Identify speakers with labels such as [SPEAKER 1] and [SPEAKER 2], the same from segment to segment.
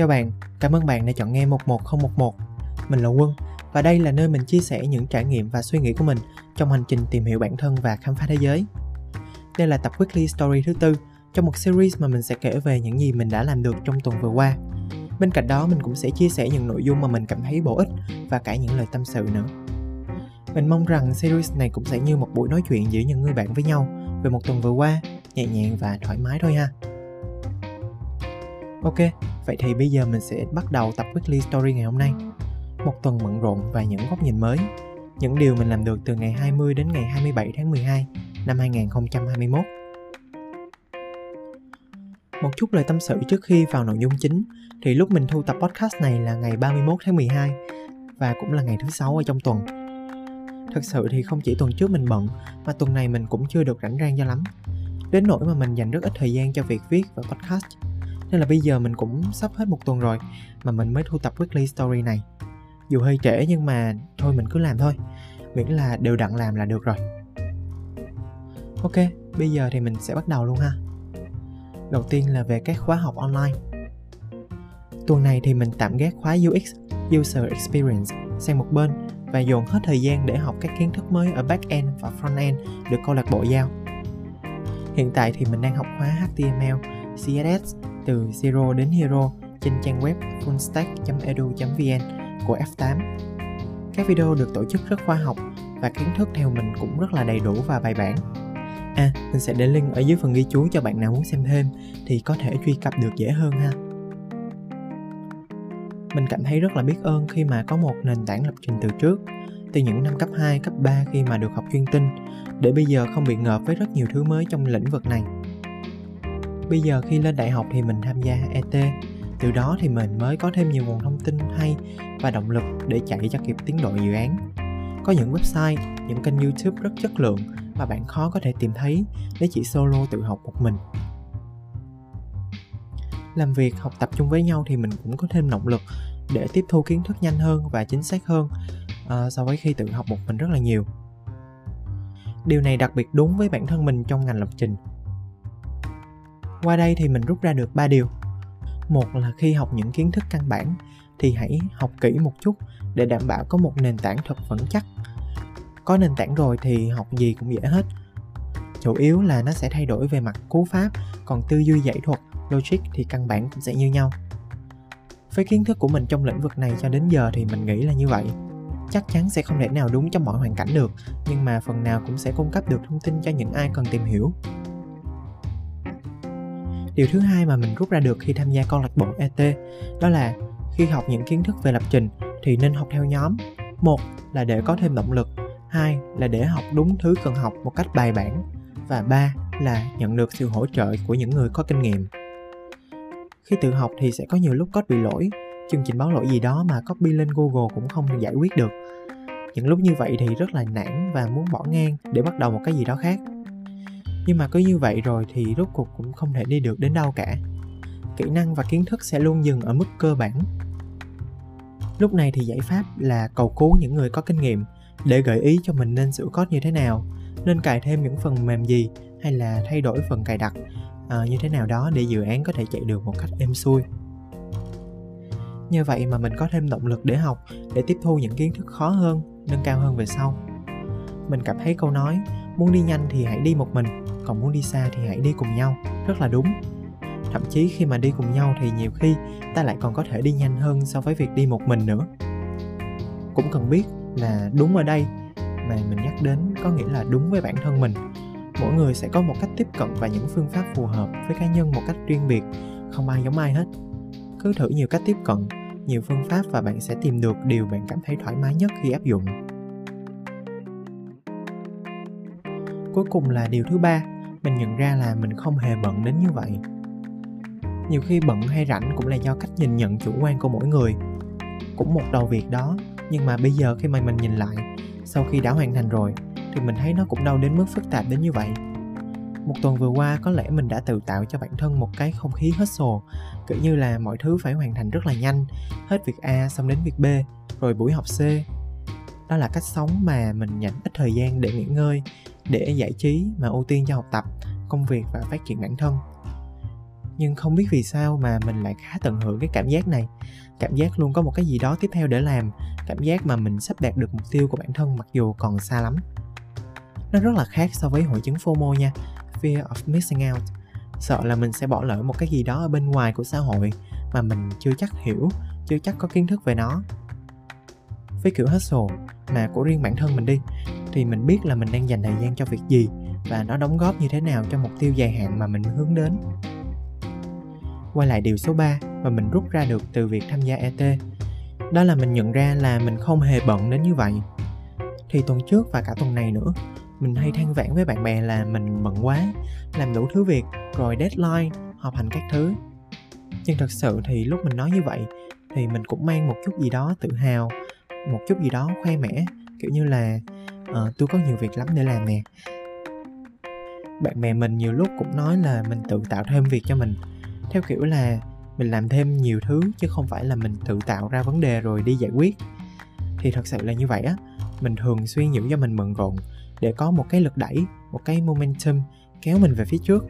[SPEAKER 1] Chào bạn, cảm ơn bạn đã chọn nghe 11011. Mình là Quân và đây là nơi mình chia sẻ những trải nghiệm và suy nghĩ của mình trong hành trình tìm hiểu bản thân và khám phá thế giới. Đây là tập Weekly Story thứ tư trong một series mà mình sẽ kể về những gì mình đã làm được trong tuần vừa qua. Bên cạnh đó mình cũng sẽ chia sẻ những nội dung mà mình cảm thấy bổ ích và cả những lời tâm sự nữa. Mình mong rằng series này cũng sẽ như một buổi nói chuyện giữa những người bạn với nhau về một tuần vừa qua, nhẹ nhàng và thoải mái thôi ha. Ok, vậy thì bây giờ mình sẽ bắt đầu tập Weekly Story ngày hôm nay. Một tuần bận rộn và những góc nhìn mới. Những điều mình làm được từ ngày 20 đến ngày 27 tháng 12 năm 2021. Một chút lời tâm sự trước khi vào nội dung chính thì lúc mình thu tập podcast này là ngày 31 tháng 12 và cũng là ngày thứ sáu ở trong tuần. Thật sự thì không chỉ tuần trước mình bận, mà tuần này mình cũng chưa được rảnh rang cho lắm. Đến nỗi mà mình dành rất ít thời gian cho việc viết và podcast nên là bây giờ mình cũng sắp hết một tuần rồi mà mình mới thu tập weekly story này. Dù hơi trễ nhưng mà thôi mình cứ làm thôi. Miễn là đều đặn làm là được rồi. Ok bây giờ thì mình sẽ bắt đầu luôn ha. Đầu tiên là về các khóa học online. Tuần này thì mình tạm gác khóa UX User Experience sang một bên và dồn hết thời gian để học các kiến thức mới ở back-end và front-end được câu lạc bộ giao. Hiện tại thì mình đang học khóa HTML, CSS từ Zero đến Hero trên trang web fullstack.edu.vn của F8. Các video được tổ chức rất khoa học và kiến thức theo mình cũng rất là đầy đủ và bài bản. À, mình sẽ để link ở dưới phần ghi chú cho bạn nào muốn xem thêm thì có thể truy cập được dễ hơn ha. Mình cảm thấy rất là biết ơn khi mà có một nền tảng lập trình từ trước, từ những năm cấp 2, cấp 3 khi mà được học chuyên tinh, để bây giờ không bị ngợp với rất nhiều thứ mới trong lĩnh vực này bây giờ khi lên đại học thì mình tham gia ET từ đó thì mình mới có thêm nhiều nguồn thông tin hay và động lực để chạy cho kịp tiến độ dự án. Có những website những kênh youtube rất chất lượng mà bạn khó có thể tìm thấy nếu chỉ solo tự học một mình. Làm việc học tập chung với nhau thì mình cũng có thêm động lực để tiếp thu kiến thức nhanh hơn và chính xác hơn uh, so với khi tự học một mình rất là nhiều. Điều này đặc biệt đúng với bản thân mình trong ngành lập trình qua đây thì mình rút ra được ba điều. Một là khi học những kiến thức căn bản, thì hãy học kỹ một chút để đảm bảo có một nền tảng thật vững chắc. Có nền tảng rồi thì học gì cũng dễ hết. Chủ yếu là nó sẽ thay đổi về mặt cú pháp, còn tư duy giải thuật, logic thì căn bản cũng sẽ như nhau. Với kiến thức của mình trong lĩnh vực này cho đến giờ thì mình nghĩ là như vậy. Chắc chắn sẽ không thể nào đúng trong mọi hoàn cảnh được, nhưng mà phần nào cũng sẽ cung cấp được thông tin cho những ai cần tìm hiểu điều thứ hai mà mình rút ra được khi tham gia câu lạc bộ ET đó là khi học những kiến thức về lập trình thì nên học theo nhóm. Một là để có thêm động lực, hai là để học đúng thứ cần học một cách bài bản, và ba là nhận được sự hỗ trợ của những người có kinh nghiệm. Khi tự học thì sẽ có nhiều lúc code bị lỗi, chương trình báo lỗi gì đó mà copy lên google cũng không giải quyết được. Những lúc như vậy thì rất là nản và muốn bỏ ngang để bắt đầu một cái gì đó khác nhưng mà cứ như vậy rồi thì rốt cuộc cũng không thể đi được đến đâu cả. Kỹ năng và kiến thức sẽ luôn dừng ở mức cơ bản. Lúc này thì giải pháp là cầu cứu những người có kinh nghiệm để gợi ý cho mình nên sửa code như thế nào nên cài thêm những phần mềm gì hay là thay đổi phần cài đặt uh, như thế nào đó để dự án có thể chạy được một cách êm xuôi. Như vậy mà mình có thêm động lực để học để tiếp thu những kiến thức khó hơn nâng cao hơn về sau. Mình cảm thấy câu nói muốn đi nhanh thì hãy đi một mình, còn muốn đi xa thì hãy đi cùng nhau. Rất là đúng. Thậm chí khi mà đi cùng nhau thì nhiều khi ta lại còn có thể đi nhanh hơn so với việc đi một mình nữa. Cũng cần biết là đúng ở đây mà mình nhắc đến có nghĩa là đúng với bản thân mình. Mỗi người sẽ có một cách tiếp cận và những phương pháp phù hợp với cá nhân một cách riêng biệt, không ai giống ai hết. Cứ thử nhiều cách tiếp cận, nhiều phương pháp và bạn sẽ tìm được điều bạn cảm thấy thoải mái nhất khi áp dụng. Cuối cùng là điều thứ ba, mình nhận ra là mình không hề bận đến như vậy. Nhiều khi bận hay rảnh cũng là do cách nhìn nhận chủ quan của mỗi người. Cũng một đầu việc đó, nhưng mà bây giờ khi mà mình nhìn lại, sau khi đã hoàn thành rồi, thì mình thấy nó cũng đâu đến mức phức tạp đến như vậy. Một tuần vừa qua, có lẽ mình đã tự tạo cho bản thân một cái không khí hết sồ, kiểu như là mọi thứ phải hoàn thành rất là nhanh, hết việc a xong đến việc b, rồi buổi học c. Đó là cách sống mà mình dành ít thời gian để nghỉ ngơi để giải trí mà ưu tiên cho học tập, công việc và phát triển bản thân. Nhưng không biết vì sao mà mình lại khá tận hưởng cái cảm giác này. Cảm giác luôn có một cái gì đó tiếp theo để làm, cảm giác mà mình sắp đạt được mục tiêu của bản thân mặc dù còn xa lắm. Nó rất là khác so với hội chứng FOMO nha, fear of missing out. Sợ là mình sẽ bỏ lỡ một cái gì đó ở bên ngoài của xã hội mà mình chưa chắc hiểu, chưa chắc có kiến thức về nó. Với kiểu hustle mà của riêng bản thân mình đi thì mình biết là mình đang dành thời gian cho việc gì và nó đóng góp như thế nào cho mục tiêu dài hạn mà mình hướng đến. Quay lại điều số 3 mà mình rút ra được từ việc tham gia ET đó là mình nhận ra là mình không hề bận đến như vậy. Thì tuần trước và cả tuần này nữa, mình hay than vãn với bạn bè là mình bận quá, làm đủ thứ việc, rồi deadline, họp hành các thứ. Nhưng thật sự thì lúc mình nói như vậy, thì mình cũng mang một chút gì đó tự hào, một chút gì đó khoe mẽ, kiểu như là uh, tôi có nhiều việc lắm để làm nè. Bạn bè mình nhiều lúc cũng nói là mình tự tạo thêm việc cho mình. Theo kiểu là mình làm thêm nhiều thứ chứ không phải là mình tự tạo ra vấn đề rồi đi giải quyết. Thì thật sự là như vậy á mình thường xuyên giữ cho mình bận rộn để có một cái lực đẩy một cái momentum kéo mình về phía trước.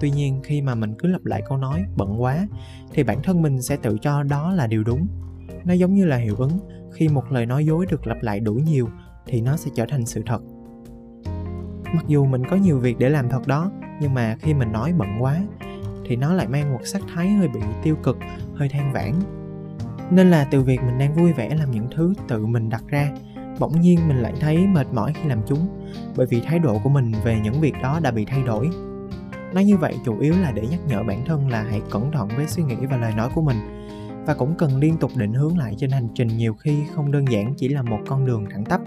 [SPEAKER 1] Tuy nhiên khi mà mình cứ lặp lại câu nói bận quá thì bản thân mình sẽ tự cho đó là điều đúng. Nó giống như là hiệu ứng khi một lời nói dối được lặp lại đủ nhiều thì nó sẽ trở thành sự thật. Mặc dù mình có nhiều việc để làm thật đó, nhưng mà khi mình nói bận quá, thì nó lại mang một sắc thái hơi bị tiêu cực, hơi than vãn. Nên là từ việc mình đang vui vẻ làm những thứ tự mình đặt ra, bỗng nhiên mình lại thấy mệt mỏi khi làm chúng, bởi vì thái độ của mình về những việc đó đã bị thay đổi. Nói như vậy chủ yếu là để nhắc nhở bản thân là hãy cẩn thận với suy nghĩ và lời nói của mình, và cũng cần liên tục định hướng lại trên hành trình nhiều khi không đơn giản chỉ là một con đường thẳng tắp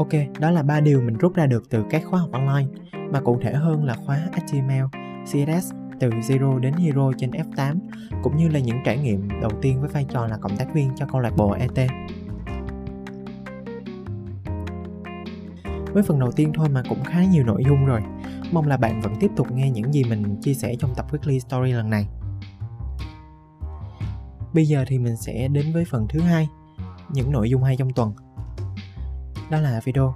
[SPEAKER 1] ok đó là ba điều mình rút ra được từ các khóa học online mà cụ thể hơn là khóa HTML, CSS từ Zero đến Hero trên F8 cũng như là những trải nghiệm đầu tiên với vai trò là cộng tác viên cho câu lạc bộ ET. Với phần đầu tiên thôi mà cũng khá nhiều nội dung rồi. Mong là bạn vẫn tiếp tục nghe những gì mình chia sẻ trong tập Weekly Story lần này. Bây giờ thì mình sẽ đến với phần thứ hai, những nội dung hay trong tuần. Đó là video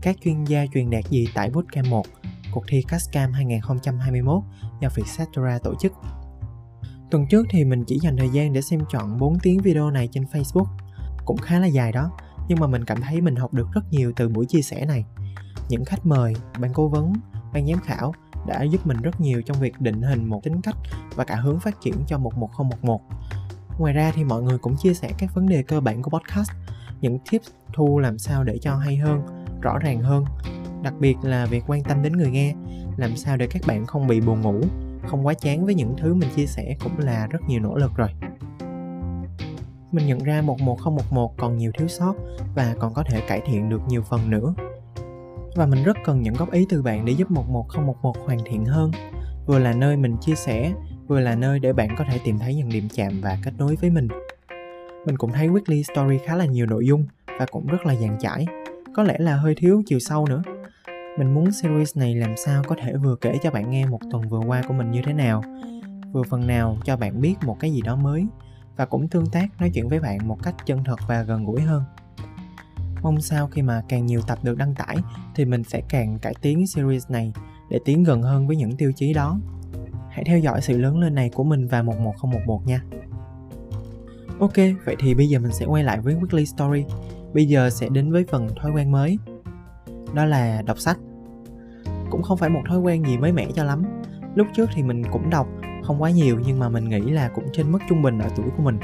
[SPEAKER 1] Các chuyên gia truyền đạt gì tại Bootcamp 1 cuộc thi Cascam 2021 do Vietcetera tổ chức. Tuần trước thì mình chỉ dành thời gian để xem chọn 4 tiếng video này trên Facebook. Cũng khá là dài đó, nhưng mà mình cảm thấy mình học được rất nhiều từ buổi chia sẻ này. Những khách mời, ban cố vấn, ban giám khảo đã giúp mình rất nhiều trong việc định hình một tính cách và cả hướng phát triển cho 11011. Ngoài ra thì mọi người cũng chia sẻ các vấn đề cơ bản của podcast, những tips thu làm sao để cho hay hơn, rõ ràng hơn. Đặc biệt là việc quan tâm đến người nghe làm sao để các bạn không bị buồn ngủ không quá chán với những thứ mình chia sẻ cũng là rất nhiều nỗ lực rồi. Mình nhận ra 11011 còn nhiều thiếu sót và còn có thể cải thiện được nhiều phần nữa. Và mình rất cần những góp ý từ bạn để giúp 11011 hoàn thiện hơn. Vừa là nơi mình chia sẻ vừa là nơi để bạn có thể tìm thấy những điểm chạm và kết nối với mình mình cũng thấy weekly story khá là nhiều nội dung và cũng rất là dàn trải. Có lẽ là hơi thiếu chiều sâu nữa. Mình muốn series này làm sao có thể vừa kể cho bạn nghe một tuần vừa qua của mình như thế nào, vừa phần nào cho bạn biết một cái gì đó mới và cũng tương tác nói chuyện với bạn một cách chân thật và gần gũi hơn. Mong sao khi mà càng nhiều tập được đăng tải thì mình sẽ càng cải tiến series này để tiến gần hơn với những tiêu chí đó. Hãy theo dõi sự lớn lên này của mình và 11011 nha. Ok, vậy thì bây giờ mình sẽ quay lại với Weekly Story. Bây giờ sẽ đến với phần thói quen mới. Đó là đọc sách. Cũng không phải một thói quen gì mới mẻ cho lắm. Lúc trước thì mình cũng đọc không quá nhiều nhưng mà mình nghĩ là cũng trên mức trung bình ở tuổi của mình.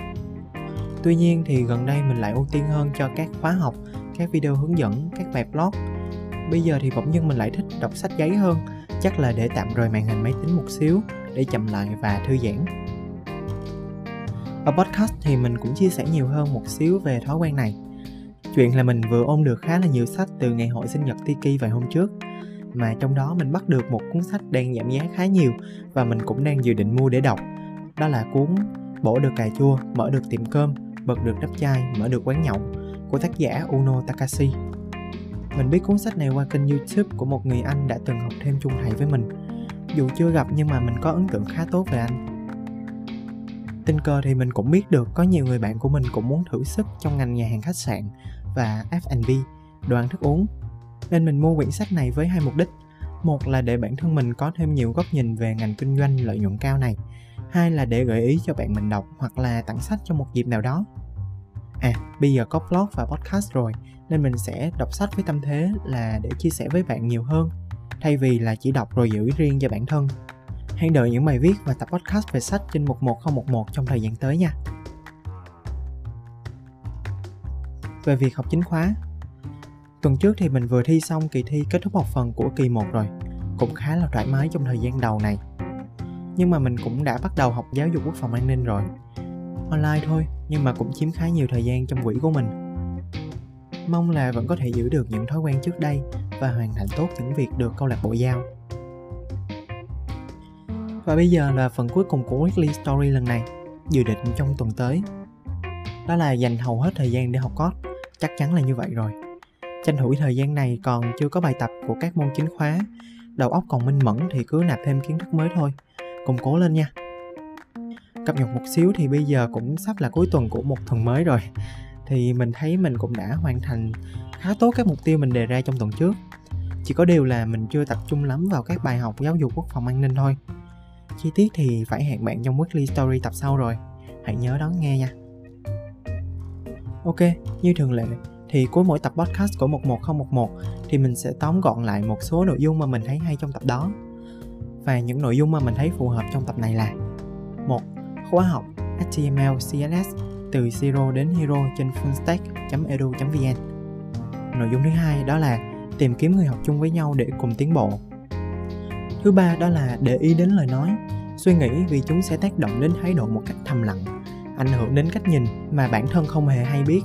[SPEAKER 1] Tuy nhiên thì gần đây mình lại ưu tiên hơn cho các khóa học các video hướng dẫn các bài blog. Bây giờ thì bỗng dưng mình lại thích đọc sách giấy hơn. Chắc là để tạm rời màn hình máy tính một xíu để chậm lại và thư giãn ở podcast thì mình cũng chia sẻ nhiều hơn một xíu về thói quen này chuyện là mình vừa ôm được khá là nhiều sách từ ngày hội sinh nhật Tiki vài hôm trước mà trong đó mình bắt được một cuốn sách đang giảm giá khá nhiều và mình cũng đang dự định mua để đọc. Đó là cuốn Bổ được cà chua, mở được tiệm cơm, bật được đắp chai, mở được quán nhậu của tác giả Uno Takashi. Mình biết cuốn sách này qua kênh YouTube của một người anh đã từng học thêm chung thầy với mình. Dù chưa gặp nhưng mà mình có ấn tượng khá tốt về anh. Tình cờ thì mình cũng biết được có nhiều người bạn của mình cũng muốn thử sức trong ngành nhà hàng khách sạn và F&B, đồ ăn thức uống. Nên mình mua quyển sách này với hai mục đích. Một là để bản thân mình có thêm nhiều góc nhìn về ngành kinh doanh lợi nhuận cao này. Hai là để gợi ý cho bạn mình đọc hoặc là tặng sách trong một dịp nào đó. À bây giờ có blog và podcast rồi nên mình sẽ đọc sách với tâm thế là để chia sẻ với bạn nhiều hơn thay vì là chỉ đọc rồi giữ riêng cho bản thân hãy đợi những bài viết và tập podcast về sách trên 11011 trong thời gian tới nha. Về việc học chính khóa, tuần trước thì mình vừa thi xong kỳ thi kết thúc một phần của kỳ 1 rồi. Cũng khá là thoải mái trong thời gian đầu này. Nhưng mà mình cũng đã bắt đầu học giáo dục quốc phòng an ninh rồi. Online thôi, nhưng mà cũng chiếm khá nhiều thời gian trong quỹ của mình. Mong là vẫn có thể giữ được những thói quen trước đây và hoàn thành tốt những việc được câu lạc bộ giao và bây giờ là phần cuối cùng của weekly story lần này, dự định trong tuần tới. Đó là dành hầu hết thời gian để học code, chắc chắn là như vậy rồi. Tranh thủ thời gian này còn chưa có bài tập của các môn chính khóa, đầu óc còn minh mẫn thì cứ nạp thêm kiến thức mới thôi. Cùng cố lên nha. Cập nhật một xíu thì bây giờ cũng sắp là cuối tuần của một tuần mới rồi. Thì mình thấy mình cũng đã hoàn thành khá tốt các mục tiêu mình đề ra trong tuần trước. Chỉ có điều là mình chưa tập trung lắm vào các bài học giáo dục quốc phòng an ninh thôi chi tiết thì phải hẹn bạn trong weekly story tập sau rồi hãy nhớ đón nghe nha ok như thường lệ thì cuối mỗi tập podcast của 11011 thì mình sẽ tóm gọn lại một số nội dung mà mình thấy hay trong tập đó và những nội dung mà mình thấy phù hợp trong tập này là một khóa học HTML, CSS từ zero đến hero trên fullstack.edu.vn. Nội dung thứ hai đó là tìm kiếm người học chung với nhau để cùng tiến bộ. Thứ ba đó là để ý đến lời nói, suy nghĩ vì chúng sẽ tác động đến thái độ một cách thầm lặng, ảnh hưởng đến cách nhìn mà bản thân không hề hay biết.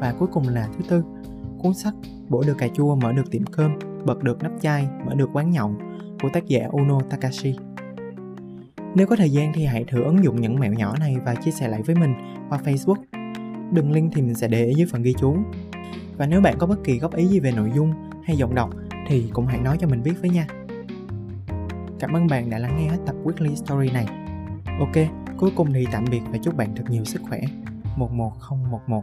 [SPEAKER 1] Và cuối cùng là thứ tư, cuốn sách Bổ được cà chua mở được tiệm cơm, bật được nắp chai, mở được quán nhậu của tác giả Uno Takashi. Nếu có thời gian thì hãy thử ứng dụng những mẹo nhỏ này và chia sẻ lại với mình qua Facebook. Đường link thì mình sẽ để ở dưới phần ghi chú. Và nếu bạn có bất kỳ góp ý gì về nội dung hay giọng đọc thì cũng hãy nói cho mình biết với nha. Cảm ơn bạn đã lắng nghe hết tập Weekly Story này. Ok, cuối cùng thì tạm biệt và chúc bạn thật nhiều sức khỏe. 11011